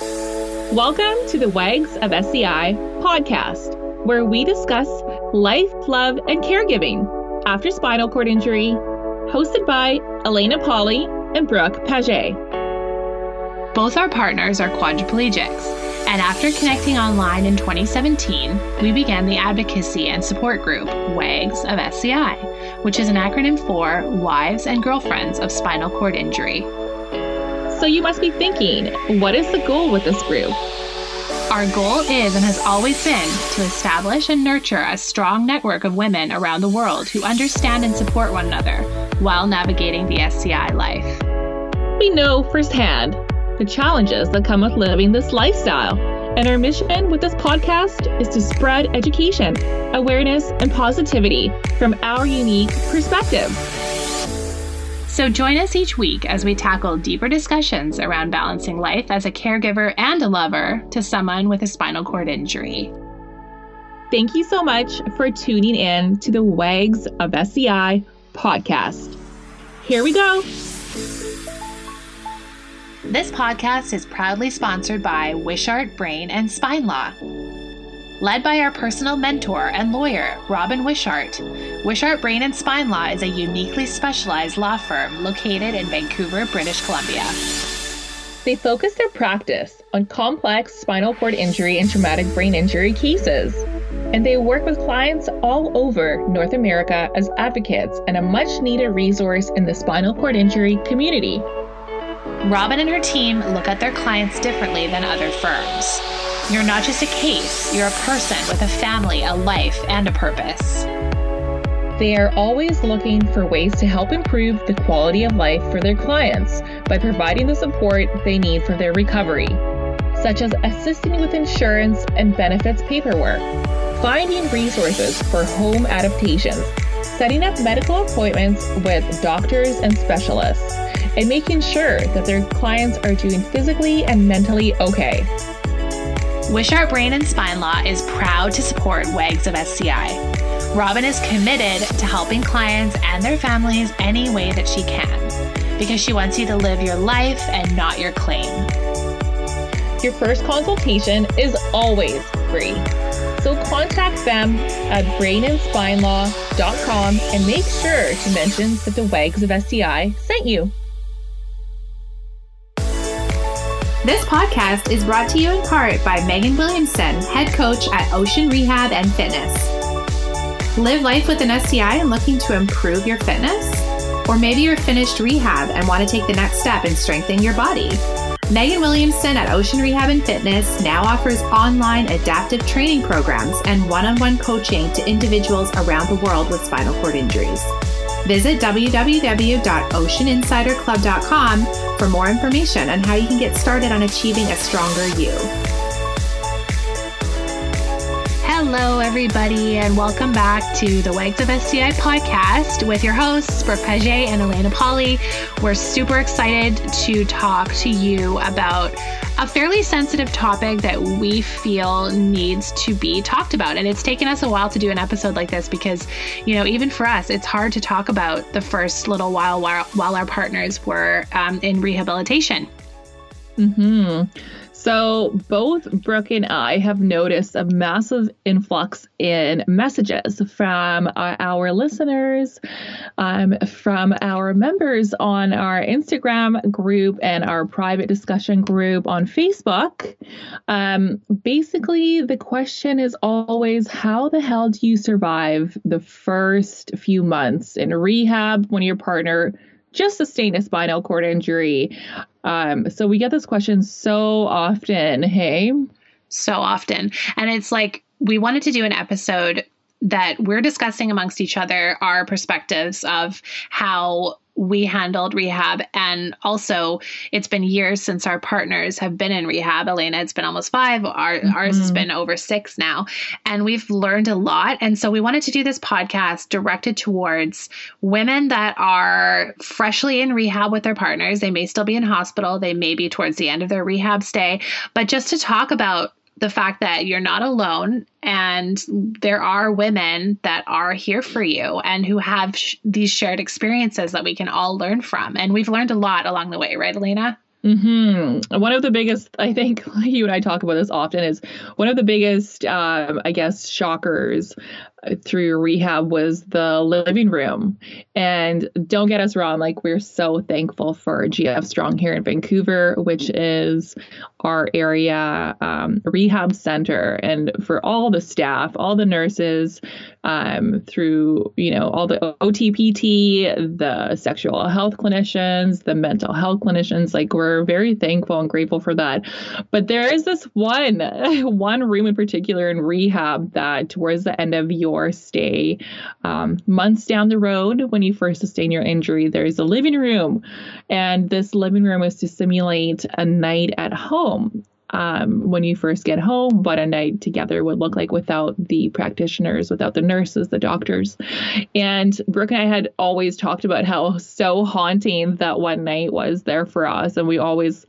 Welcome to the Wags of SCI podcast, where we discuss life, love, and caregiving after spinal cord injury, hosted by Elena Polly and Brooke Paget. Both our partners are quadriplegics, and after connecting online in 2017, we began the advocacy and support group WAGS of SCI, which is an acronym for Wives and Girlfriends of Spinal Cord Injury. So you must be thinking, what is the goal with this group? Our goal is and has always been to establish and nurture a strong network of women around the world who understand and support one another while navigating the SCI life. We know firsthand the challenges that come with living this lifestyle. And our mission with this podcast is to spread education, awareness, and positivity from our unique perspective. So join us each week as we tackle deeper discussions around balancing life as a caregiver and a lover to someone with a spinal cord injury. Thank you so much for tuning in to the WAGS of SCI podcast. Here we go. This podcast is proudly sponsored by Wishart Brain and Spine Law. Led by our personal mentor and lawyer, Robin Wishart, Wishart Brain and Spine Law is a uniquely specialized law firm located in Vancouver, British Columbia. They focus their practice on complex spinal cord injury and traumatic brain injury cases. And they work with clients all over North America as advocates and a much needed resource in the spinal cord injury community. Robin and her team look at their clients differently than other firms. You're not just a case, you're a person with a family, a life, and a purpose. They are always looking for ways to help improve the quality of life for their clients by providing the support they need for their recovery, such as assisting with insurance and benefits paperwork, finding resources for home adaptations, setting up medical appointments with doctors and specialists, and making sure that their clients are doing physically and mentally okay. Wishart Brain and Spine Law is proud to support WAGS of SCI. Robin is committed to helping clients and their families any way that she can because she wants you to live your life and not your claim. Your first consultation is always free. So contact them at brainandspinelaw.com and make sure to mention that the WAGS of SCI sent you. This podcast is brought to you in part by Megan Williamson, head coach at Ocean Rehab and Fitness. Live life with an SCI and looking to improve your fitness? Or maybe you're finished rehab and want to take the next step in strengthening your body. Megan Williamson at Ocean Rehab and Fitness now offers online adaptive training programs and one on one coaching to individuals around the world with spinal cord injuries. Visit www.oceaninsiderclub.com for more information on how you can get started on achieving a stronger you. Hello, everybody, and welcome back to the Wags of SCI podcast with your hosts, Brooke Paget and Elena Polly. We're super excited to talk to you about a fairly sensitive topic that we feel needs to be talked about. And it's taken us a while to do an episode like this because, you know, even for us, it's hard to talk about the first little while while, while our partners were um, in rehabilitation. Hmm. So, both Brooke and I have noticed a massive influx in messages from our, listeners, um, from our members on our Instagram group and our private discussion group on Facebook. Um, basically, the question is always how the hell do you survive the first few months in rehab when your partner just sustained a spinal cord injury. Um, so we get this question so often. Hey, so often, and it's like we wanted to do an episode that we're discussing amongst each other our perspectives of how we handled rehab. And also, it's been years since our partners have been in rehab. Elena, it's been almost five. Our, mm-hmm. Ours has been over six now. And we've learned a lot. And so, we wanted to do this podcast directed towards women that are freshly in rehab with their partners. They may still be in hospital, they may be towards the end of their rehab stay, but just to talk about the fact that you're not alone and there are women that are here for you and who have sh- these shared experiences that we can all learn from. And we've learned a lot along the way, right, Elena? Mm-hmm. One of the biggest, I think you and I talk about this often, is one of the biggest, um, I guess, shockers through rehab was the living room. And don't get us wrong, like we're so thankful for GF Strong here in Vancouver, which is our area um, rehab center, and for all the staff, all the nurses, um, through you know all the OTPT, the sexual health clinicians, the mental health clinicians. Like we're very thankful and grateful for that. But there is this one one room in particular in rehab that towards the end of your stay. Um, months down the road, when you first sustain your injury, there's a living room, and this living room is to simulate a night at home. Um, when you first get home, what a night together would look like without the practitioners, without the nurses, the doctors. And Brooke and I had always talked about how so haunting that one night was there for us. And we always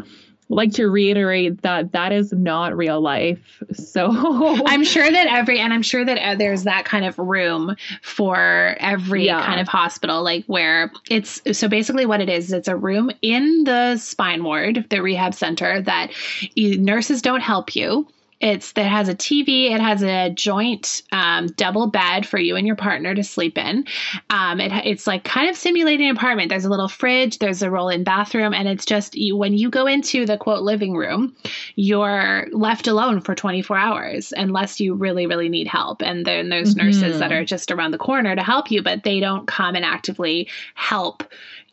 like to reiterate that that is not real life. So I'm sure that every, and I'm sure that uh, there's that kind of room for every yeah. kind of hospital, like where it's so basically what it is, it's a room in the spine ward, the rehab center that nurses don't help you it's that has a TV. It has a joint um, double bed for you and your partner to sleep in. Um, it, it's like kind of simulating an apartment. There's a little fridge. There's a roll-in bathroom, and it's just you, when you go into the quote living room, you're left alone for 24 hours unless you really really need help. And then there's mm-hmm. nurses that are just around the corner to help you, but they don't come and actively help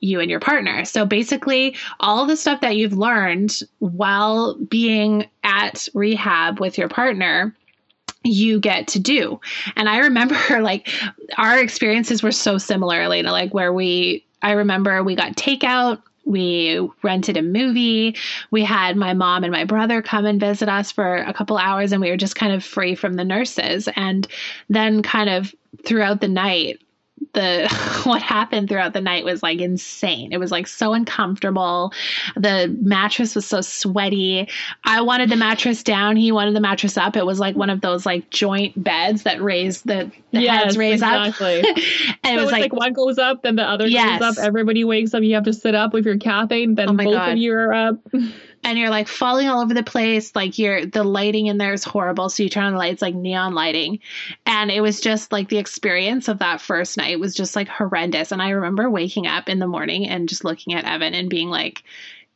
you and your partner. So basically, all the stuff that you've learned while being at rehab with your partner you get to do. And I remember like our experiences were so similar, Elena, like where we I remember we got takeout we rented a movie. We had my mom and my brother come and visit us for a couple hours, and we were just kind of free from the nurses. And then, kind of throughout the night, the what happened throughout the night was like insane. It was like so uncomfortable. The mattress was so sweaty. I wanted the mattress down. He wanted the mattress up. It was like one of those like joint beds that raise the, the yes, heads raise exactly. up. and so it was like, like, one goes up, then the other yes. goes up. Everybody wakes up. You have to sit up with your cathing. Then oh both God. of you are up. and you're like falling all over the place. Like you're the lighting in there is horrible. So you turn on the lights like neon lighting. And it was just like the experience of that first night was just like horrendous. And I remember waking up in the morning and just looking at Evan and being like,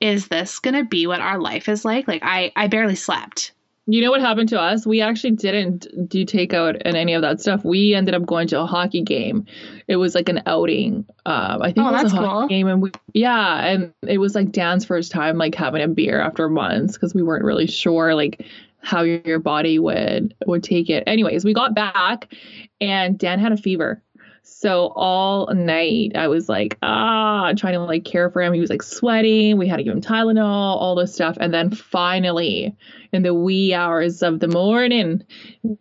is this gonna be what our life is like? Like I I barely slept. You know what happened to us? We actually didn't do takeout and any of that stuff. We ended up going to a hockey game. It was like an outing. Um, I think oh, it was a hockey cool. game, and we yeah, and it was like Dan's first time like having a beer after months because we weren't really sure like how your body would would take it. Anyways, we got back, and Dan had a fever. So all night I was like, ah, trying to like care for him. He was like sweating. We had to give him Tylenol, all this stuff. And then finally, in the wee hours of the morning,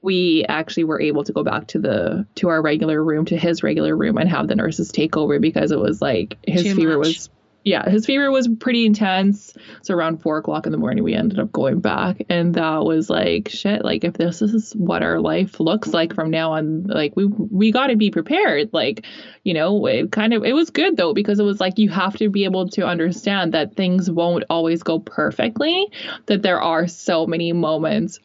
we actually were able to go back to the to our regular room, to his regular room, and have the nurses take over because it was like his Too fever much. was yeah, his fever was pretty intense. So around four o'clock in the morning, we ended up going back, and that was like shit. Like if this is what our life looks like from now on, like we we got to be prepared. Like you know, it kind of it was good though because it was like you have to be able to understand that things won't always go perfectly. That there are so many moments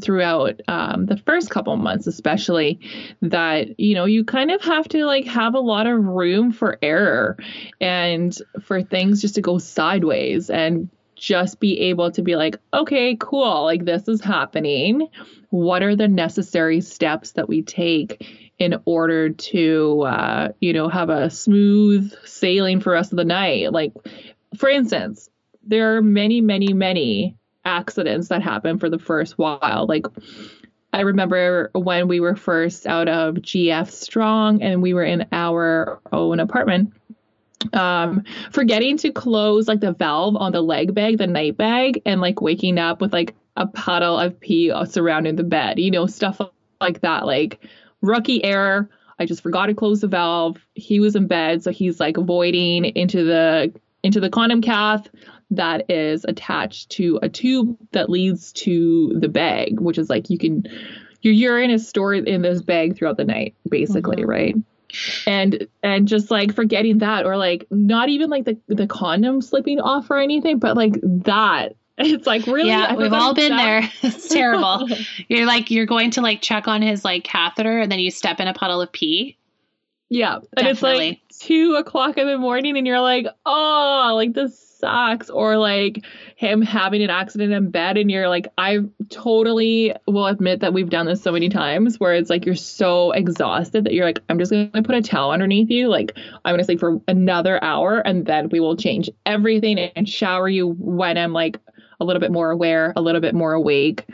throughout um, the first couple months especially that you know you kind of have to like have a lot of room for error and for things just to go sideways and just be able to be like okay cool like this is happening. What are the necessary steps that we take in order to uh, you know have a smooth sailing for us of the night? Like for instance there are many many many accidents that happen for the first while. Like I remember when we were first out of GF Strong and we were in our own apartment. Um, forgetting to close like the valve on the leg bag, the night bag, and like waking up with like a puddle of pee surrounding the bed, you know, stuff like that. Like rookie error. I just forgot to close the valve. He was in bed, so he's like voiding into the into the condom cath that is attached to a tube that leads to the bag, which is like you can your urine is stored in this bag throughout the night, basically, mm-hmm. right? and and just like forgetting that or like not even like the the condom slipping off or anything but like that it's like really yeah we've all been there it's terrible you're like you're going to like check on his like catheter and then you step in a puddle of pee yeah Definitely. and it's like two o'clock in the morning and you're like oh like this sucks or like him having an accident in bed and you're like I totally will admit that we've done this so many times where it's like you're so exhausted that you're like I'm just going to put a towel underneath you like I'm going to sleep for another hour and then we will change everything and shower you when I'm like a little bit more aware, a little bit more awake,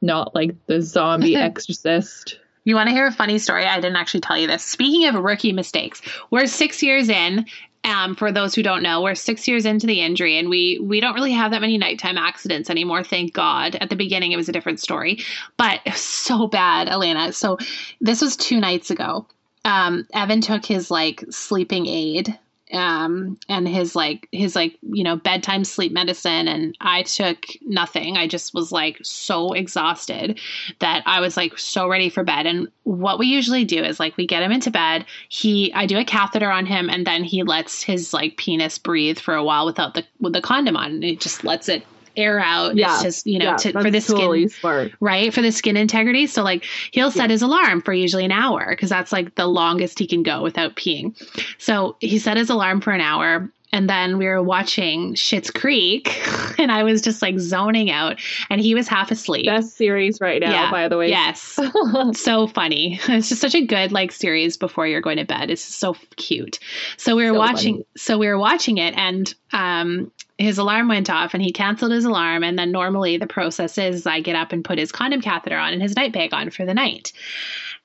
not like the zombie exorcist. You want to hear a funny story? I didn't actually tell you this. Speaking of rookie mistakes, we're six years in um, for those who don't know, we're six years into the injury, and we we don't really have that many nighttime accidents anymore. Thank God. At the beginning, it was a different story, but so bad, Elena. So this was two nights ago. Um, Evan took his like sleeping aid um, and his like his like you know bedtime sleep medicine and i took nothing. I just was like so exhausted that i was like so ready for bed. And what we usually do is like we get him into bed. He i do a catheter on him and then he lets his like penis breathe for a while without the with the condom on and he just lets it air out. Yeah. It's just, you know, yeah, to, for the totally skin, smart. right? For the skin integrity. So like he'll set yeah. his alarm for usually an hour because that's like the longest he can go without peeing. So he set his alarm for an hour and then we were watching Schitt's Creek, and I was just like zoning out, and he was half asleep. Best series right now, yeah. by the way. Yes, so funny. It's just such a good like series before you're going to bed. It's so cute. So we were so watching. Funny. So we were watching it, and um, his alarm went off, and he canceled his alarm. And then normally the process is I get up and put his condom catheter on and his night bag on for the night.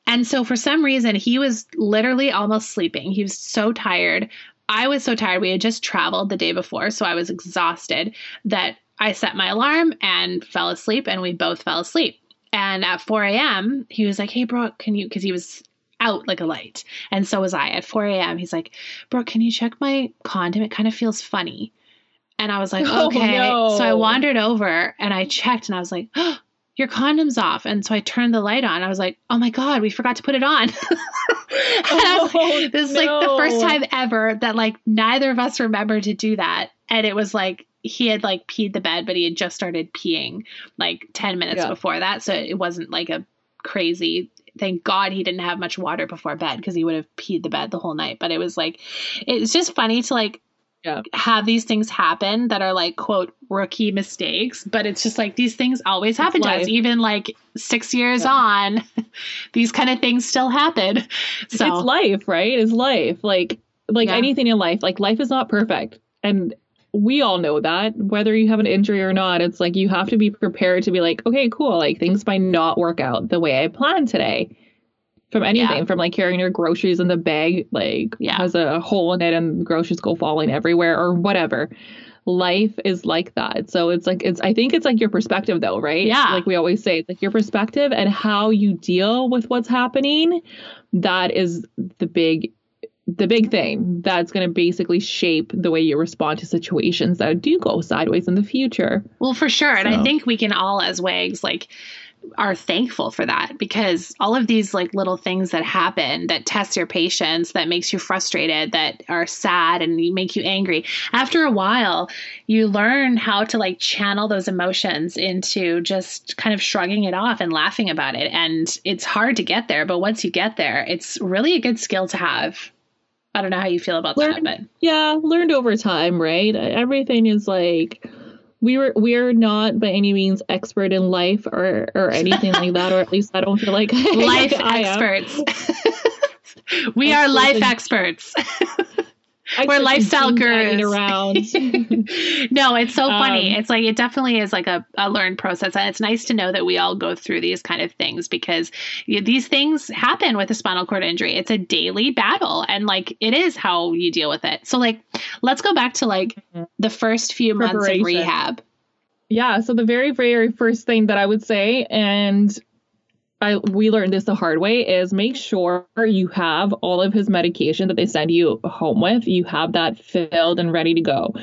And so for some reason, he was literally almost sleeping. He was so tired. I was so tired. We had just traveled the day before, so I was exhausted that I set my alarm and fell asleep, and we both fell asleep. And at 4 a.m., he was like, Hey, Brooke, can you, because he was out like a light. And so was I. At 4 a.m., he's like, Brooke, can you check my condom? It kind of feels funny. And I was like, oh, okay. Oh, no. So I wandered over and I checked and I was like, oh, your condom's off. And so I turned the light on. I was like, oh my God, we forgot to put it on. oh, this is like the first time ever that like neither of us remembered to do that. And it was like he had like peed the bed, but he had just started peeing like 10 minutes yeah. before that. So it wasn't like a crazy thank God he didn't have much water before bed because he would have peed the bed the whole night. But it was like, it's just funny to like yeah. have these things happen that are like quote rookie mistakes but it's just like these things always happen to us even like six years yeah. on these kind of things still happen so it's life right it's life like like yeah. anything in life like life is not perfect and we all know that whether you have an injury or not it's like you have to be prepared to be like okay cool like things might not work out the way i planned today from anything yeah. from like carrying your groceries in the bag like yeah. has a hole in it and groceries go falling everywhere or whatever life is like that so it's like it's i think it's like your perspective though right yeah like we always say it's like your perspective and how you deal with what's happening that is the big the big thing that's going to basically shape the way you respond to situations that do go sideways in the future well for sure so. and i think we can all as wags like are thankful for that because all of these like little things that happen that test your patience that makes you frustrated that are sad and make you angry after a while you learn how to like channel those emotions into just kind of shrugging it off and laughing about it. And it's hard to get there but once you get there it's really a good skill to have. I don't know how you feel about learned, that but yeah learned over time right? Everything is like we were we're not by any means expert in life or or anything like that, or at least I don't feel like life experts. we are life experts. We're lifestyle gurus around. no, it's so funny. Um, it's like it definitely is like a, a learned process, and it's nice to know that we all go through these kind of things because these things happen with a spinal cord injury. It's a daily battle, and like it is how you deal with it. So, like, let's go back to like the first few months of rehab. Yeah. So the very, very first thing that I would say, and I we learned this the hard way is make sure you have all of his medication that they send you home with. You have that filled and ready to go.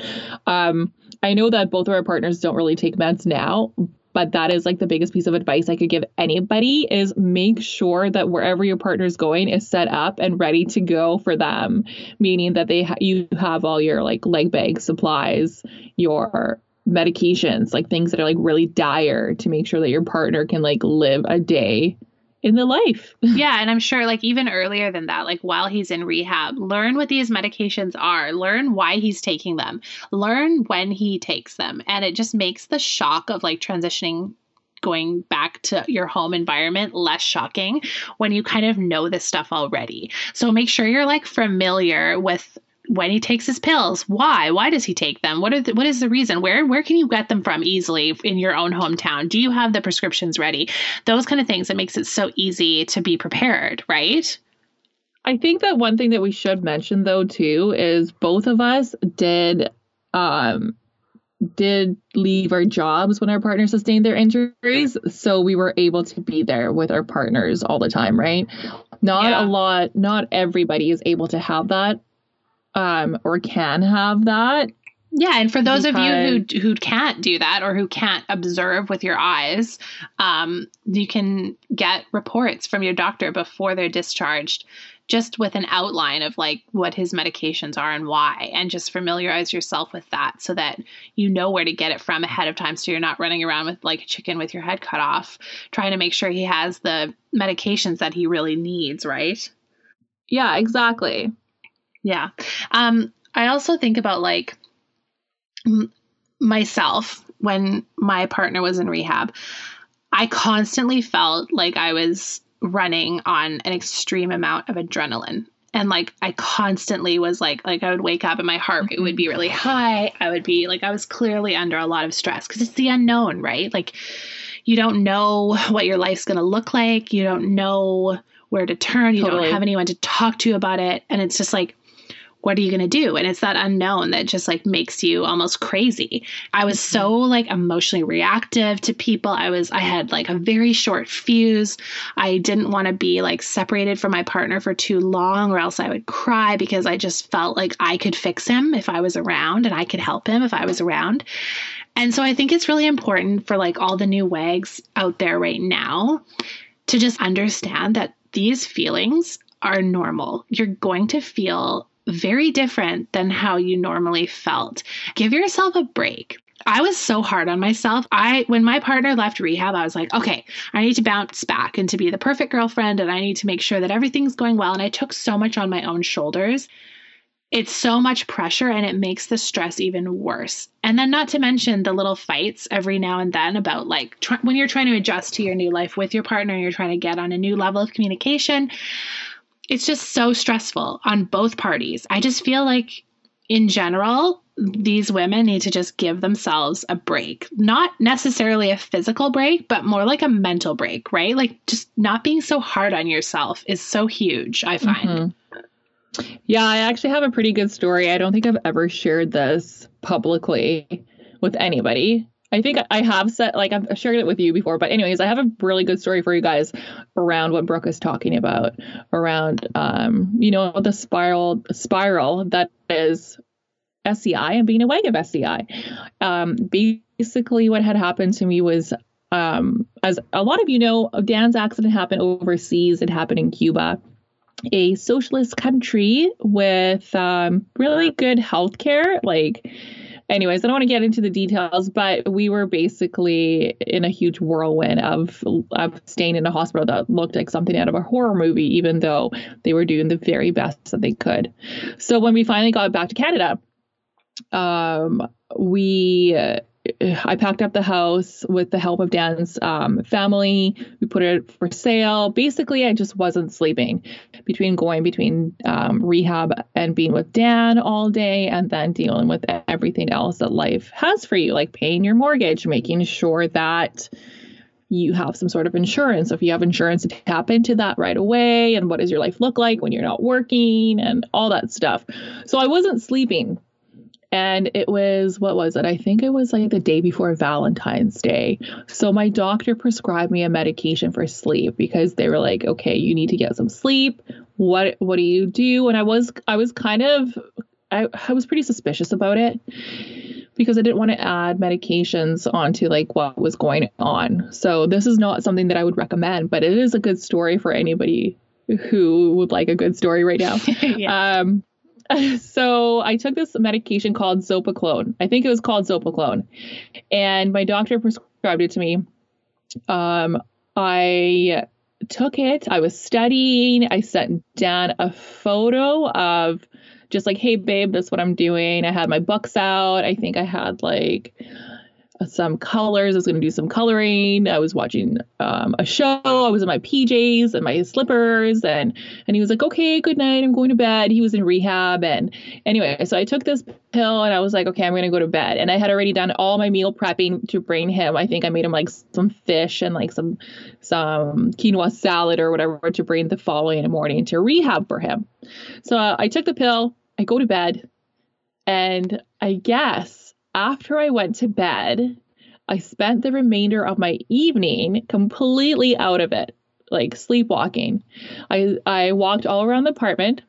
Um, I know that both of our partners don't really take meds now, but that is like the biggest piece of advice I could give anybody is make sure that wherever your partner is going is set up and ready to go for them, meaning that they ha- you have all your like leg bag supplies, your medications, like things that are like really dire to make sure that your partner can like live a day in the life. yeah, and I'm sure like even earlier than that, like while he's in rehab, learn what these medications are, learn why he's taking them, learn when he takes them, and it just makes the shock of like transitioning going back to your home environment less shocking when you kind of know this stuff already. So make sure you're like familiar with when he takes his pills. Why? Why does he take them? What are the, what is the reason? Where where can you get them from easily in your own hometown? Do you have the prescriptions ready? Those kind of things. That makes it so easy to be prepared right? I think that one thing that we should mention though too is both of us did um did leave our jobs when our partners sustained their injuries so we were able to be there with our partners all the time right? Not yeah. a lot not everybody is able to have that um, or can have that. Yeah, and for those because... of you who who can't do that or who can't observe with your eyes, um, you can get reports from your doctor before they're discharged, just with an outline of like what his medications are and why, and just familiarize yourself with that so that you know where to get it from ahead of time, so you're not running around with like a chicken with your head cut off, trying to make sure he has the medications that he really needs, right? Yeah, exactly. Yeah. Um, I also think about like m- myself when my partner was in rehab. I constantly felt like I was running on an extreme amount of adrenaline. And like I constantly was like like I would wake up and my heart rate would be really high. I would be like I was clearly under a lot of stress because it's the unknown, right? Like you don't know what your life's going to look like. You don't know where to turn. You totally. don't have anyone to talk to about it. And it's just like what are you going to do? And it's that unknown that just like makes you almost crazy. I was so mm-hmm. like emotionally reactive to people. I was, I had like a very short fuse. I didn't want to be like separated from my partner for too long or else I would cry because I just felt like I could fix him if I was around and I could help him if I was around. And so I think it's really important for like all the new wags out there right now to just understand that these feelings are normal. You're going to feel very different than how you normally felt. Give yourself a break. I was so hard on myself. I when my partner left rehab, I was like, okay, I need to bounce back and to be the perfect girlfriend and I need to make sure that everything's going well and I took so much on my own shoulders. It's so much pressure and it makes the stress even worse. And then not to mention the little fights every now and then about like tr- when you're trying to adjust to your new life with your partner, you're trying to get on a new level of communication it's just so stressful on both parties. I just feel like in general, these women need to just give themselves a break. Not necessarily a physical break, but more like a mental break, right? Like just not being so hard on yourself is so huge, I find. Mm-hmm. Yeah, I actually have a pretty good story. I don't think I've ever shared this publicly with anybody. I think I have said like I've shared it with you before, but anyways, I have a really good story for you guys around what Brooke is talking about around um you know the spiral spiral that is SCI and being aware of SCI. Um, basically, what had happened to me was um, as a lot of you know, Dan's accident happened overseas. It happened in Cuba, a socialist country with um, really good healthcare, like anyways, I don't want to get into the details, but we were basically in a huge whirlwind of, of staying in a hospital that looked like something out of a horror movie, even though they were doing the very best that they could. So when we finally got back to Canada, um, we I packed up the house with the help of Dan's um, family. We put it for sale. Basically, I just wasn't sleeping between going between um, rehab and being with Dan all day and then dealing with everything else that life has for you, like paying your mortgage, making sure that you have some sort of insurance. If you have insurance, tap into that right away. And what does your life look like when you're not working and all that stuff. So I wasn't sleeping and it was what was it i think it was like the day before valentine's day so my doctor prescribed me a medication for sleep because they were like okay you need to get some sleep what what do you do and i was i was kind of i, I was pretty suspicious about it because I didn't want to add medications onto like what was going on. So this is not something that I would recommend, but it is a good story for anybody who would like a good story right now. yeah. Um so I took this medication called Zopiclone. I think it was called Zopiclone. And my doctor prescribed it to me. Um I took it. I was studying. I sent down a photo of just like, hey, babe, that's what I'm doing. I had my books out. I think I had like some colors. I was going to do some coloring. I was watching um, a show. I was in my PJs and my slippers, and and he was like, "Okay, good night. I'm going to bed." He was in rehab, and anyway, so I took this pill, and I was like, "Okay, I'm going to go to bed." And I had already done all my meal prepping to bring him. I think I made him like some fish and like some some quinoa salad or whatever to bring the following morning to rehab for him. So uh, I took the pill. I go to bed, and I guess after I went to bed, I spent the remainder of my evening completely out of it, like sleepwalking. I I walked all around the apartment.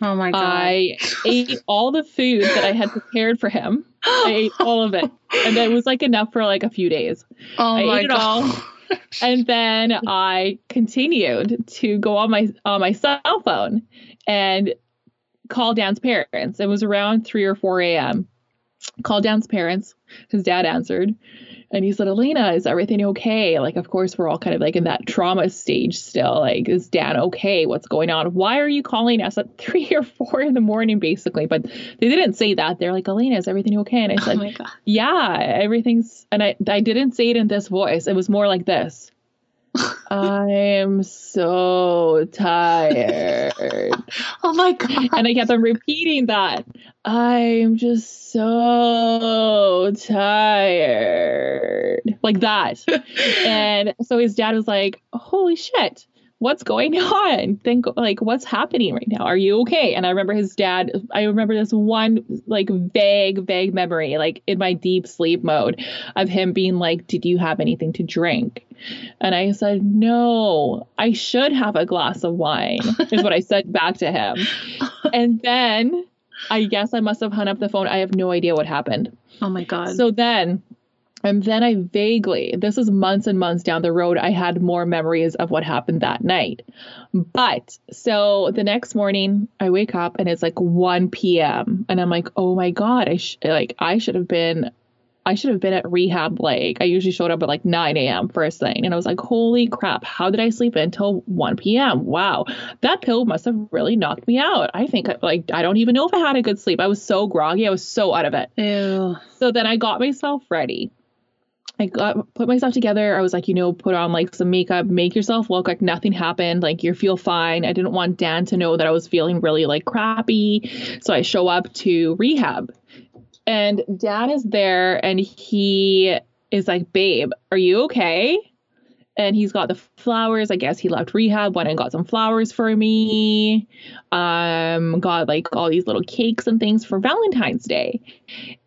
Oh my god. I ate all the food that I had prepared for him. I ate all of it. And it was like enough for like a few days. Oh I my ate god. it all. and then I continued to go on my on my cell phone and call Dan's parents. It was around three or four a.m called Dan's parents. His dad answered and he said, Elena, is everything okay? Like, of course, we're all kind of like in that trauma stage still. Like, is Dan okay? What's going on? Why are you calling us at three or four in the morning, basically? But they didn't say that. They're like, Elena, is everything okay? And I oh said, oh Yeah, everything's. And I, I didn't say it in this voice. It was more like this. I'm so tired. oh my god. And I kept on repeating that. I'm just so tired. Like that. and so his dad was like, Holy shit what's going on? Think like what's happening right now? Are you okay? And I remember his dad, I remember this one like vague, vague memory, like in my deep sleep mode of him being like, Did you have anything to drink? And I said, No, I should have a glass of wine, is what I said back to him. And then I guess I must have hung up the phone. I have no idea what happened. Oh my God. So then and then I vaguely, this is months and months down the road, I had more memories of what happened that night. But so the next morning, I wake up and it's like 1 p.m. and I'm like, oh my god, I sh- like I should have been, I should have been at rehab. Like I usually showed up at like 9 a.m. first thing, and I was like, holy crap, how did I sleep until 1 p.m. Wow, that pill must have really knocked me out. I think like I don't even know if I had a good sleep. I was so groggy, I was so out of it. Ew. So then I got myself ready I got put myself together. I was like, you know, put on like some makeup, make yourself look like nothing happened, like you feel fine. I didn't want Dan to know that I was feeling really like crappy. So I show up to rehab. And Dan is there and he is like, "Babe, are you okay?" And he's got the flowers. I guess he left rehab, went and got some flowers for me. Um, got like all these little cakes and things for Valentine's Day.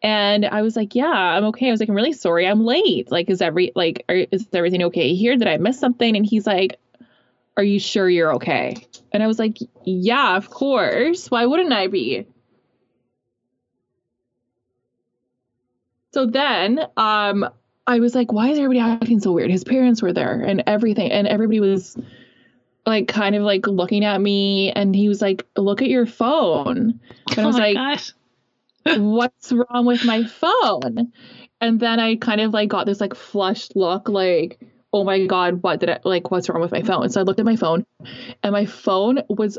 And I was like, yeah, I'm okay. I was like, I'm really sorry, I'm late. Like, is every like, are, is everything okay here? Did I miss something? And he's like, are you sure you're okay? And I was like, yeah, of course. Why wouldn't I be? So then, um, I was like, why is everybody acting so weird? His parents were there and everything, and everybody was like kind of like looking at me, and he was like, look at your phone. And I oh was oh like, gosh. what's wrong with my phone? And then I kind of like got this like flushed look, like, oh my god, what did I like? What's wrong with my phone? So I looked at my phone, and my phone was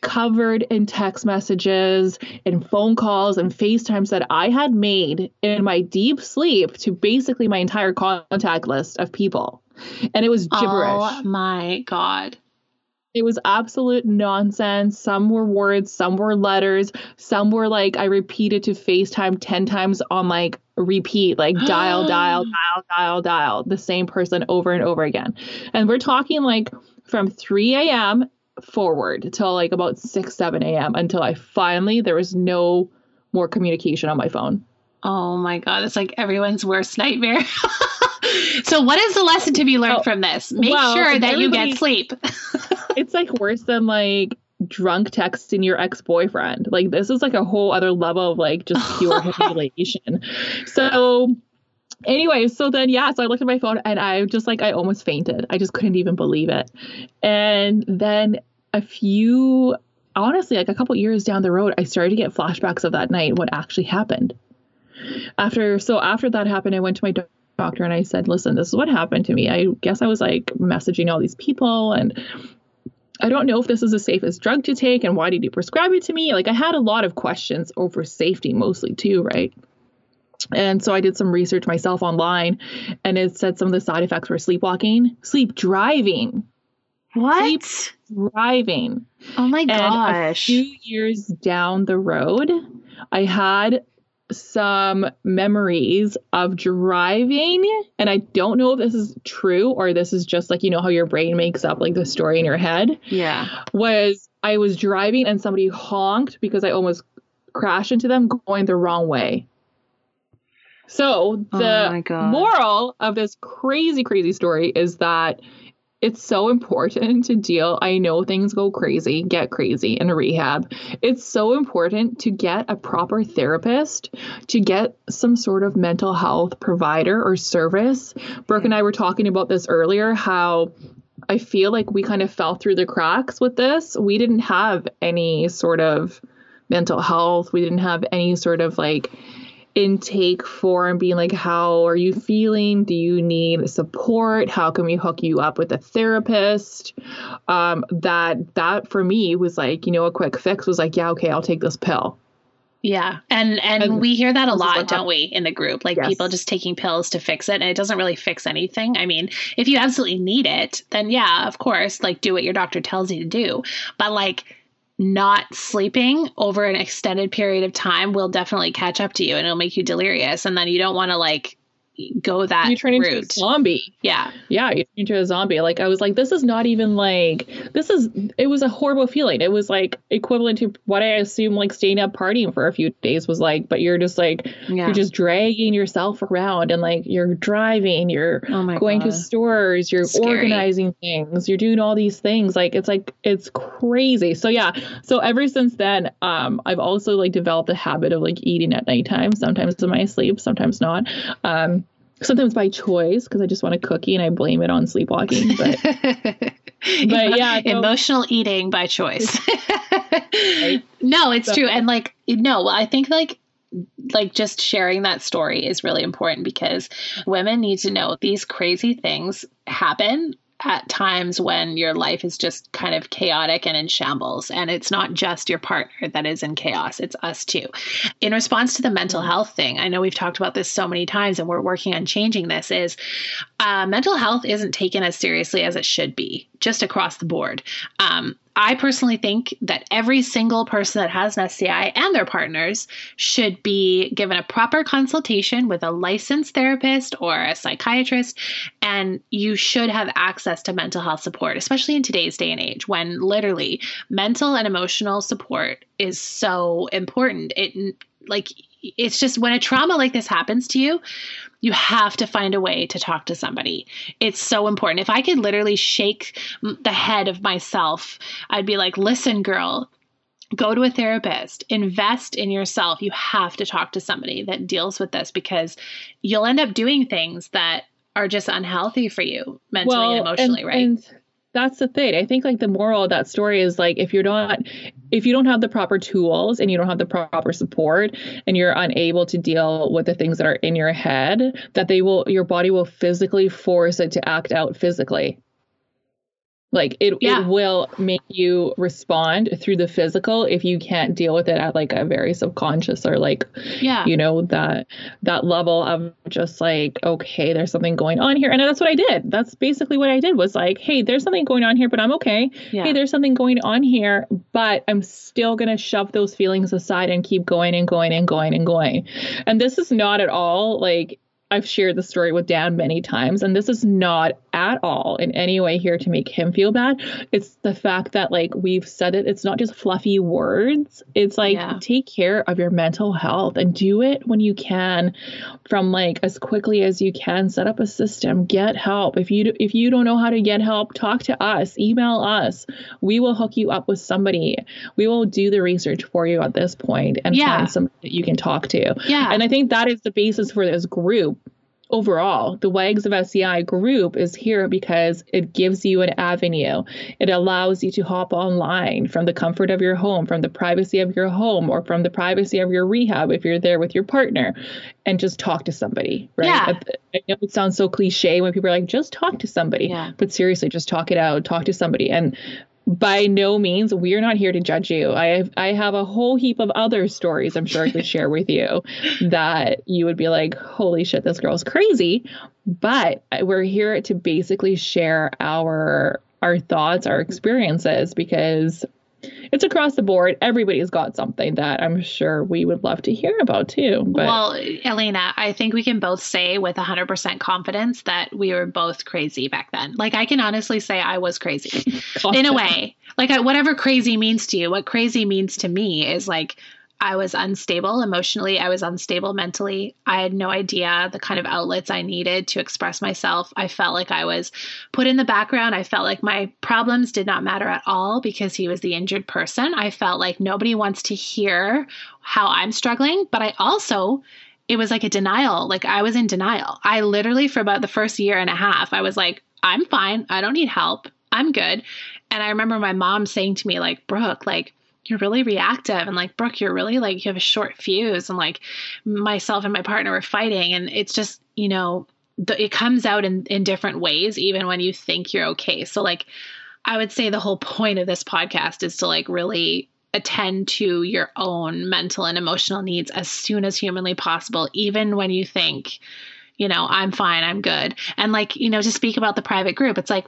covered in text messages and phone calls and FaceTimes that I had made in my deep sleep to basically my entire contact list of people. And it was gibberish. Oh my God. It was absolute nonsense. Some were words, some were letters, some were like I repeated to FaceTime 10 times on like repeat, like dial, dial, dial, dial, dial, the same person over and over again. And we're talking like from 3 a.m forward till like about 6 7 a.m until i finally there was no more communication on my phone oh my god it's like everyone's worst nightmare so what is the lesson to be learned oh, from this make well, sure that you get sleep it's like worse than like drunk texting your ex-boyfriend. Like this is like a whole other level of like just pure humiliation. So anyway, so then yeah, so I looked at my phone and I just like I almost fainted. I just couldn't even believe it. And then a few honestly like a couple years down the road, I started to get flashbacks of that night what actually happened. After so after that happened, I went to my doctor and I said, "Listen, this is what happened to me. I guess I was like messaging all these people and I don't know if this is the safest drug to take and why did you prescribe it to me? Like I had a lot of questions over safety mostly too, right? And so I did some research myself online and it said some of the side effects were sleepwalking, sleep driving. What? Sleep driving. Oh my And a gosh. few years down the road, I had some memories of driving and I don't know if this is true or this is just like you know how your brain makes up like the story in your head yeah. was I was driving and somebody honked because I almost crashed into them going the wrong way. So Oh the God. moral of this crazy, crazy story is that it's so important to deal. I know things go crazy, get crazy in rehab. It's so important to get a proper therapist, to get some sort of mental health provider or service. Brooke and I were talking about this earlier how I feel like we kind of fell through the cracks with this. We didn't have any sort of mental health. We didn't have any sort of like intake form being like, how are you feeling? Do you need support? How can we hook you up with a therapist? Um, that that for me was like, you know, a quick fix was like, yeah, okay, I'll take this pill. Yeah. And and, And we hear that a lot, don't we, in the group? Like Yes. people just taking pills to fix it and it doesn't really fix anything. I mean, if you absolutely need it, then yeah, of course, like do what your doctor tells you to do. But like not sleeping over an extended period of time will definitely catch up to you and it'll make you delirious. And then you don't want to like go that you turn into a zombie. Yeah. Yeah, you turn into a zombie. Like I was like, this is not even like this is it was a horrible feeling. It was like equivalent to what I assume like staying up partying for a few days was like, but you're just like Yeah. you're just dragging yourself around and like you're driving, you're oh going God. to stores, you're Scary. organizing things, you're doing all these things. Like it's like it's crazy. So yeah. So ever since then, um, I've also like developed a habit of like eating at nighttime, sometimes in my sleep, sometimes not. Um sometimes by choice because I just want a cookie and I blame it on sleepwalking. But but yeah, so- emotional eating by choice. No, it's So- true. And like no, well, I think like like just sharing that story is really important because women need to know these crazy things happen at times when your life is just kind of chaotic and in shambles. And it's not just your partner that is in chaos it's us too. In response to the mental health thing i know we've talked about this so many times and we're working on changing this is uh, mental health isn't taken as seriously as it should be just across the board. Um, I personally think that every single person that has an SCI and their partners should be given a proper consultation with a licensed therapist or a psychiatrist, and you should have access to mental health support, especially in today's day and age when literally mental and emotional support is so important. It like it's just when a trauma like this happens to you, you have to find a way to talk to somebody. It's so important. If I could literally shake the head of myself, I'd be like, listen, girl, go to a therapist, invest in yourself. You have to talk to somebody that deals with this because you'll end up doing things that are just unhealthy for you mentally and emotionally, and, right? And that's the thing. I think like the moral of that story is like if you're not if you don't have the proper tools and you don't have the proper support and you're unable to deal with the things that are in your head, that they will your body will physically force it to act out physically. Like it, Yeah. it will make you respond through the physical if you can't deal with it at like a very subconscious or like yeah. you know that that level of just like okay there's something going on here and that's what i did that's basically what i did was like hey there's something going on here but i'm okay yeah. hey there's something going on here but i'm still going to shove those feelings aside and keep going and going and going and going and this is not at all like I've shared the story with Dan many times, and this is not at all in any way here to make him feel bad. It's the fact that like we've said it, it's not just fluffy words. It's like yeah. take care of your mental health and do it when you can from like as quickly as you can. Set up a system, get help. If you if you don't know how to get help, talk to us, email us. We will hook you up with somebody. We will do the research for you at this point and yeah. find somebody that you can talk to. Yeah. And I think that is the basis for this group overall, the Wags of SCI group is here because it gives you an avenue. It allows you to hop online from the comfort of your home, from the privacy of your home, or from the privacy of your rehab if you're there with your partner, and just talk to somebody, right? Yeah. I know it sounds so cliche when people are like, just talk to somebody. Yeah. But seriously, just talk it out, talk to somebody. And by no means we're not here to judge you. I have i have a whole heap of other stories i'm sure i could share with you that you would be like holy shit this girl's crazy. But we're here to basically share our our thoughts our experiences because it's across the board. Everybody's got something that I'm sure we would love to hear about too. But. Well, Elena, I think we can both say with 100% confidence that we were both crazy back then. Like, I can honestly say I was crazy in a way. Like, whatever crazy means to you, what crazy means to me is like I was unstable emotionally. I was unstable mentally. I had no idea the kind of outlets I needed to express myself. I felt like I was put in the background. I felt like my problems did not matter at all because he was the injured person. I felt like nobody wants to hear how I'm struggling. But I also, it was like a denial. Like I was in denial. I literally, for about the first year and a half, I was like, I'm fine. I don't need help. I'm good. And I remember my mom saying to me, like, Brooke, like, you're really reactive and like brooke you're really like you have a short fuse and like myself and my partner were fighting and it's just you know the, it comes out in in different ways even when you think you're okay. So like i would say the whole point of this podcast is to like really attend to your own mental and emotional needs as soon as humanly possible even when you think you know i'm fine i'm good. And like you know to speak about the private group it's like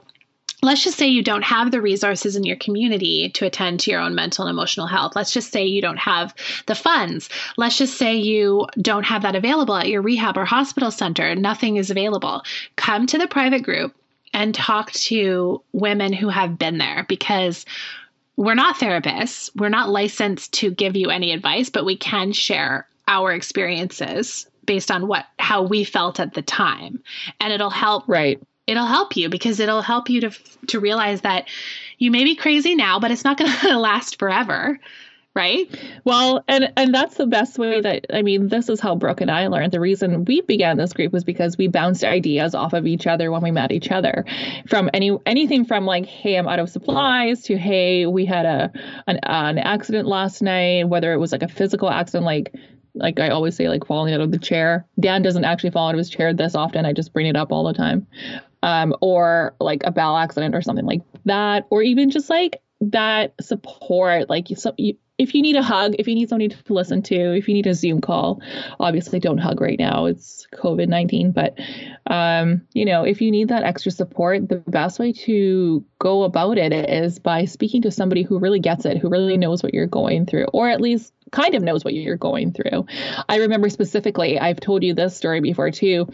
let's just say you don't have the resources in your community to attend to your own mental and emotional health. Let's just say you don't have the funds. Let's just say you don't have that available at your rehab or hospital center. Nothing is available. Come to the private group and talk to women who have been there because we're not therapists. We're not licensed to give you any advice, but we can share our experiences based on what how we felt at the time and it'll help right it'll help you because it'll help you to to realize that you may be crazy now, but it's not going to last forever. Right. Well, and and that's the best way that I mean, this is how Brooke and I learned. The reason we began this group was because we bounced ideas off of each other when we met each other. From any anything from like, hey, I'm out of supplies to hey, we had a an, an accident last night, whether it was like a physical accident like like I always say, like falling out of the chair. Dan doesn't actually fall out of his chair this often. I just bring it up all the time um, or like a bowel accident or something like that, or even just like that support. Like you, so, you, if you need a hug, if you need somebody to listen to, if you need a Zoom call, obviously don't hug right now. It's COVID 19. But, um, you know, if you need that extra support, the best way to go about it is by speaking to somebody who really gets it, who really knows what you're going through, or at least kind of knows what you're going through. I remember specifically, I've told you this story before too.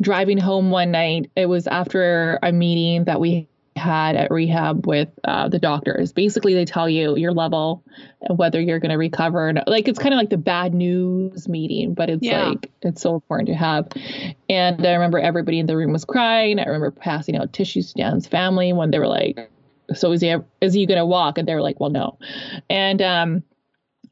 Driving home one night, it was after a meeting that we had at rehab with uh, the doctors. Basically, they tell you your level, and whether you're going to recover. Like it's kind of like the bad news meeting, but it's yeah. like it's so important to have. And I remember everybody in the room was crying. I remember passing out tissues to Dan's family when they were like, "So is he is he going to walk?" And they were like, "Well, no." And um,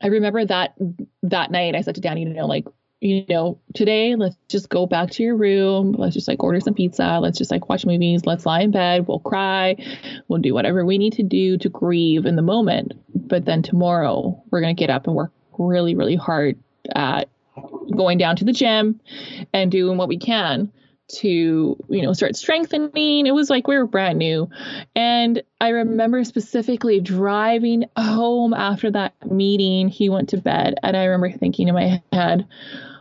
I remember that that night I said to Dan, you know, like, you know, today let's just go back to your room. Let's just like order some pizza. Let's just like watch movies. Let's lie in bed. We'll cry. We'll do whatever we need to do to grieve in the moment. But then tomorrow we're gonna get up and work really, really hard at going down to the gym and doing what we can to you know start strengthening. It was like we were brand new. And i remember specifically driving home after that meeting he went to bed. And i remember thinking in my head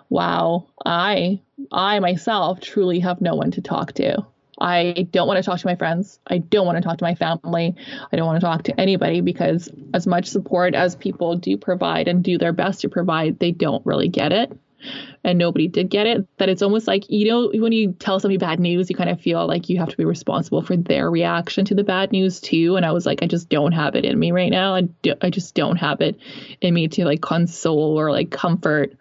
wow i i myself truly have no one to talk to. I don't want to talk to my friends. I don't want to talk to my family. I don't want to talk to anybody because as much support as people do provide and do their best to provide they don't really get it and nobody did get it that it's almost like you know when you tell somebody bad news you kind of feel like you have to be responsible for their reaction to the bad news too and i was like i just don't have it in me right now i, do, I just don't have it in me to like console or like comfort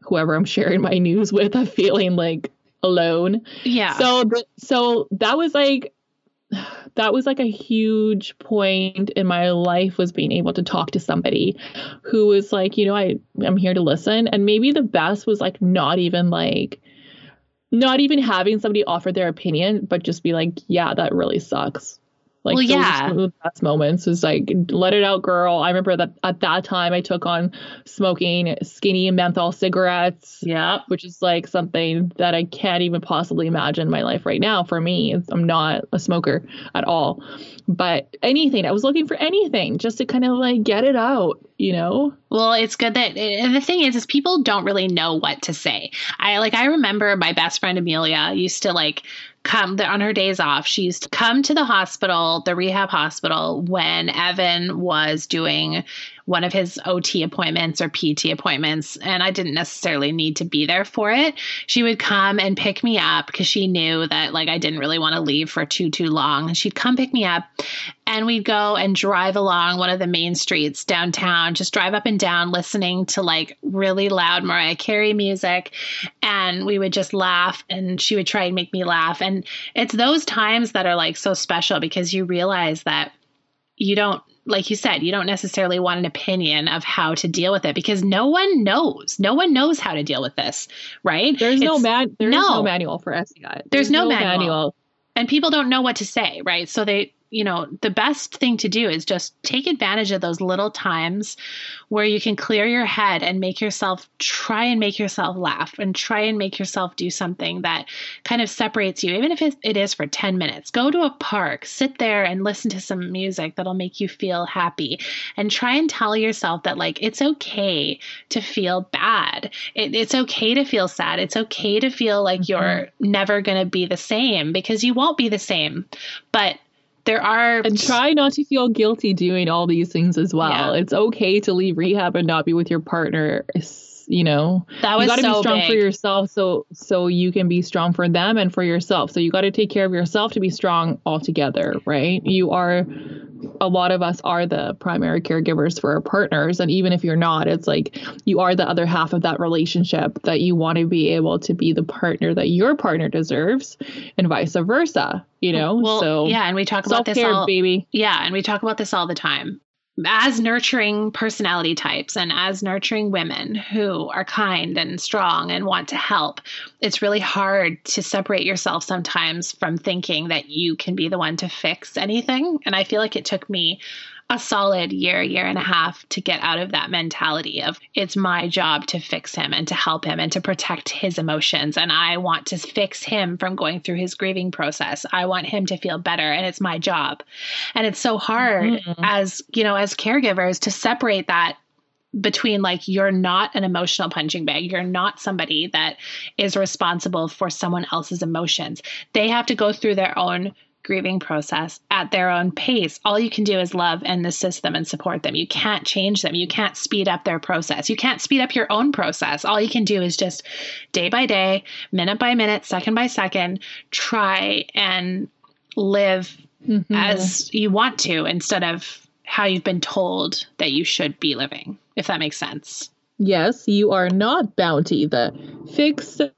whoever i'm sharing my news with of feeling like alone Yeah. so so that was like that was like a huge point in my life was being able to talk to somebody who was like you know i i'm here to listen. And maybe the best was like not even like not even having somebody offer their opinion but just be like yeah that really sucks like Well, those yeah. the best moments is like let it out girl i remember that at that time i took on smoking skinny menthol cigarettes yeah. which is like something that I can't even possibly imagine in my life right now. For me, I'm not a smoker at all. But anything, I was looking for anything just to kind of like get it out, you know? Well, it's good that and the thing is is people don't really know what to say. I like I remember my best friend Amelia used to like come on her days off. She used to come to the hospital, the rehab hospital when Evan was doing one of his OT appointments or PT appointments and I didn't necessarily need to be there for it. She would come and pick me up because she knew that like I didn't really want to leave for too too long. She'd come pick me up and we'd go and drive along one of the main streets downtown, just drive up and down listening to like really loud Mariah Carey music. And we would just laugh and she would try and make me laugh. And it's those times that are like so special because you realize that you don't like you said, you don't necessarily want an opinion of how to deal with it because no one knows. No one knows how to deal with this, right? There's no It's- man there's no. no. manual for SCI. There's no manual. and people don't know what to say, right? So they, you know, the best thing to do is just take advantage of those little times where you can clear your head and make yourself try and make yourself laugh and try and make yourself do something that kind of separates you, even if it, is for 10 minutes. Go to a park, sit there and listen to some music that'll make you feel happy and try and tell yourself that, like, it's okay to feel bad. It, it's okay to feel sad. It's okay to feel like mm-hmm. you're never going to be the same because you won't be the same. But there are And try not to feel guilty doing all these things as well. Yeah. It's okay to leave rehab and not be with your partner. You know, that was you got to so be strong big. for yourself so so you can be strong for them and for yourself. So you got to take care of yourself to be strong altogether, right? You are a lot of us are the primary caregivers for our partners and even if you're not, it's like you are the other half of that relationship that you want to be able to be the partner that your partner deserves and vice versa, you know? well, so yeah, and we talk about this all. baby. Yeah, and we talk about this all the time. As nurturing personality types and as nurturing women who are kind and strong and want to help, it's really hard to separate yourself sometimes from thinking that you can be the one to fix anything. And I feel like it took me a solid year, year and a half to get out of that mentality of it's my job to fix him and to help him and to protect his emotions. And I want to fix him from going through his grieving process. I want him to feel better and it's my job. And it's so hard Mhm. as, you know, as caregivers to separate that between like you're not an emotional punching bag you're not somebody that is responsible for someone else's emotions they have to go through their own grieving process at their own pace all you can do is love and assist them and support them you can't change them you can't speed up their process you can't speed up your own process all you can do is just day by day minute by minute second by second try and live Mhm. as you want to instead of how you've been told that you should be living, if that makes sense. Yes, you are not Bounty, the fixer,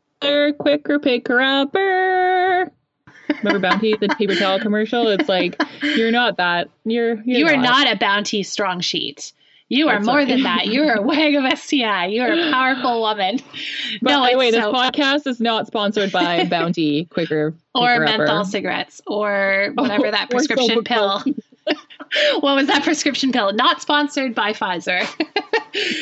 quicker picker upper. Remember Bounty, the paper towel commercial? It's like you're not that. You're, you're you are not a bounty strong sheet. You are That's more right. than that. You are a wag of SCI. You are a powerful woman. But no, anyway, this so- podcast is not sponsored by Bounty Quicker or menthol Upper. cigarettes or whatever Oh, that prescription pill. what was that prescription pill? Not sponsored by Pfizer.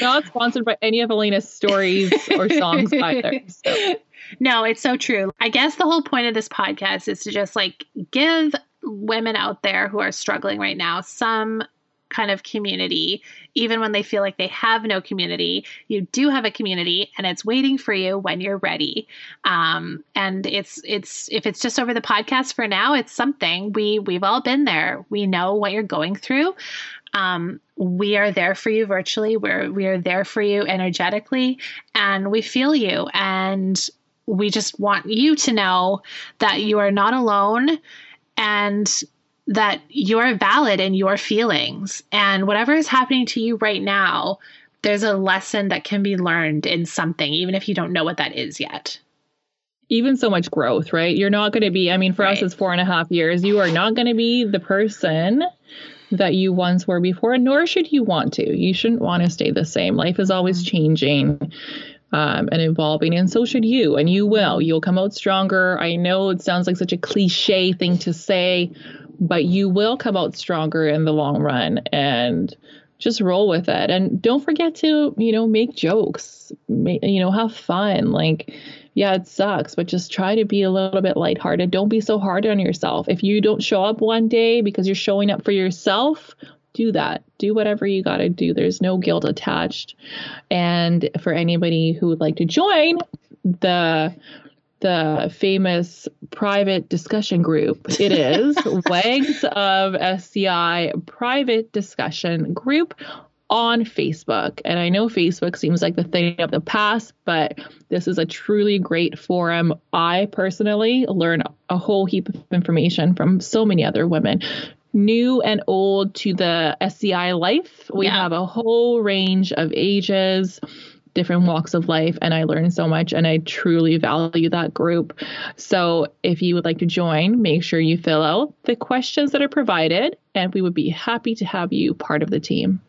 Not sponsored by any of Elena's stories or songs either. So. No, it's so true. I guess the whole point of this podcast is to just like give women out there who are struggling right now some kind of community, even when they feel like they have no community. You do have a community, and it's waiting for you when you're ready. Um, and it's it's if it's just over the podcast for now, it's something we we've all been there. We know what you're going through. Um, we are there for you virtually. We're we are there for you energetically, and we feel you. And we just want you to know that you are not alone, and that you're valid in your feelings. And whatever is happening to you right now, there's a lesson that can be learned in something, even if you don't know what that is yet even so much growth, right? You're not going to be, I mean, for right. us, it's four and a half years. You are not going to be the person that you once were before, nor should you want to. You shouldn't want to stay the same. Life is always mm-hmm. changing. Um, and evolving, and so should you, and you will. You'll come out stronger. I know it sounds like such a cliche thing to say, but you will come out stronger in the long run, and just roll with it. And don't forget to, you know, make jokes, make, you know, have fun. Like, yeah, it sucks, but just try to be a little bit lighthearted. Don't be so hard on yourself. If you don't show up one day because you're showing up for yourself, do that. Do whatever you got to do. There's no guilt attached. And for anybody who would like to join the the famous private discussion group. It is Wags of SCI private discussion group on Facebook. And I know Facebook seems like the thing of the past, but this is a truly great forum. I personally learn a whole heap of information from so many other women. New and old to the SCI life. We yeah. have a whole range of ages, different walks of life, and I learn so much and I truly value that group. So if you would like to join, make sure you fill out the questions that are provided, and we would be happy to have you part of the team.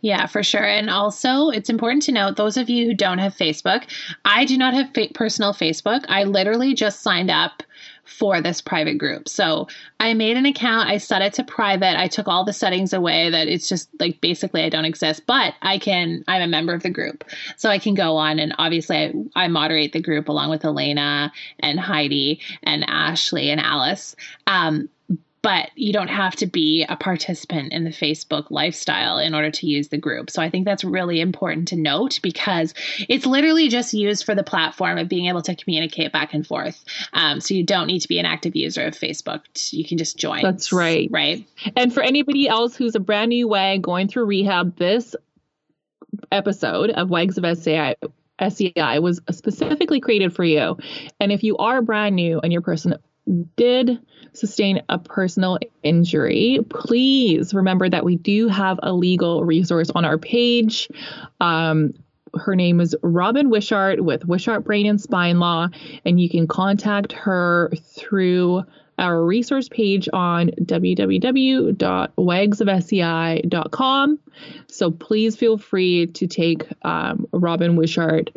Yeah, for sure. And also, it's important to note those of you who don't have Facebook, I do not have fa- personal Facebook. I literally just signed up for this private group. So I made an account, I set it to private. I took all the settings away that it's just like basically I don't exist, but I can, I'm a member of the group. So I can go on and obviously I, I moderate the group along with Elena and Heidi and Ashley and Alice. Um, but you don't have to be a participant in the Facebook lifestyle in order to use the group. So I think that's really important to note because it's literally just used for the platform of being able to communicate back and forth. Um, so you don't need to be an active user of Facebook. You can just join. That's right. Right. And for anybody else who's a brand new WAG going through rehab, this episode of WAGs of SCI SCI was specifically created for you. And if you are brand new and your person did sustain a personal injury, please remember that we do have a legal resource on our page. Um, her name is Robin Wishart with Wishart Brain and Spine Law, and you can contact her through our resource page on www.wagsofsci.com. So please feel free to take um, Robin Wishart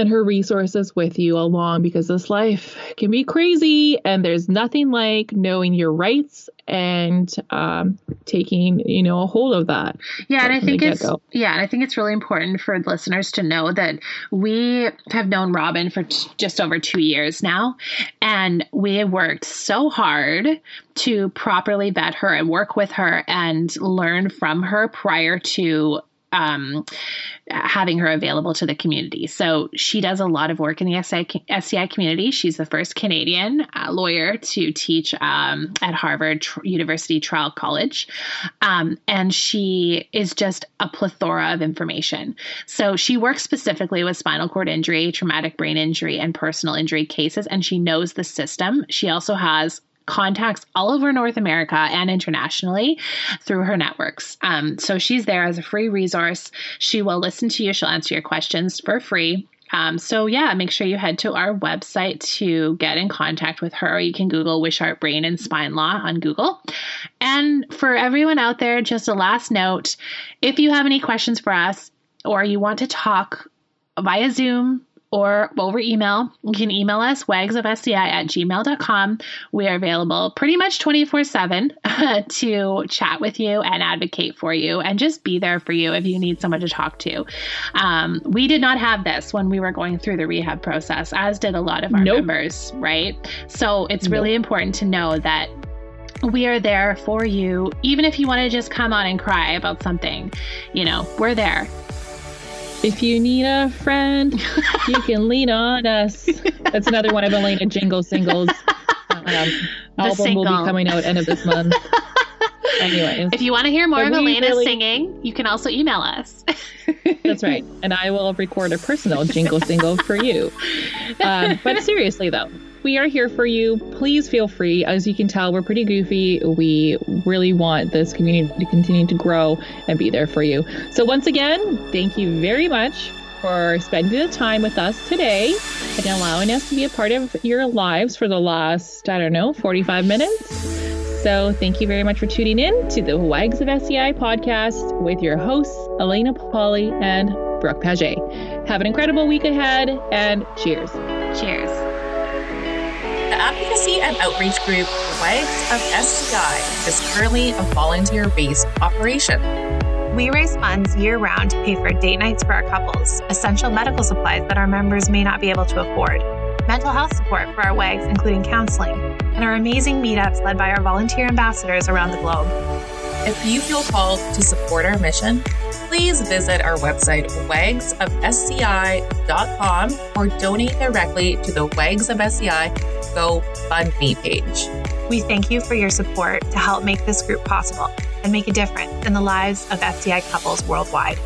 and her resources with you along because this life can be crazy and there's nothing like knowing your rights and um, taking you know a hold of that yeah and i think it's yeah and i think it's really important for listeners to know that we have known robin for t- just over two years now and we have worked so hard to properly vet her and work with her and learn from her prior to um, having her available to the community. So she does a lot of work in the SCI community. She's the first Canadian uh, lawyer to teach um, at Harvard University Trial College. Um, and she is just a plethora of information. So she works specifically with spinal cord injury, traumatic brain injury, and personal injury cases, and she knows the system. She also has contacts all over North America and internationally through her networks. Um, so she's there as a free resource. She will listen to you, she'll answer your questions for free. Um, so yeah, make sure you head to our website to get in contact with her. You can Google Wishart Brain and Spine Law on Google. And for everyone out there, just a last note: if you have any questions for us or you want to talk via Zoom, or over email. You can email us, wagsofsci at gmail.com. We are available pretty much 24 7 to chat with you and advocate for you and just be there for you if you need someone to talk to. Um, we did not have this when we were going through the rehab process, as did a lot of our nope. members, right? So it's nope. really important to know that we are there for you. Even if you want to just come on and cry about something, you know, we're there. If you need a friend, you can lean on us. That's another one of Elena Jingle singles. Um, album single. will be coming out end of this month. Anyways, if you want to hear more of Elena really... singing, you can also email us. That's right. And I will record a personal jingle single for you. Um, but seriously, though, we are here for you. Please feel free. As you can tell, we're pretty goofy. We really want this community to continue to grow and be there for you. So, once again, thank you very much for spending the time with us today and allowing us to be a part of your lives for the last, I don't know, 45 minutes. So, thank you very much for tuning in to the Wags of SCI podcast with your hosts, Elena Polly and Brooke Paget. Have an incredible week ahead and cheers. Cheers. Advocacy and Outreach Group Wags of SCI is currently a volunteer based operation. We raise funds year round to pay for date nights for our couples, essential medical supplies that our members may not be able to afford mental health support for our WAGs, including counseling, and our amazing meetups led by our volunteer ambassadors around the globe. If you feel called to support our mission, please visit our website, wagsofsci.com, or donate directly to the Wags of SCI GoFundMe page. We thank you for your support to help make this group possible and make a difference in the lives of SCI couples worldwide.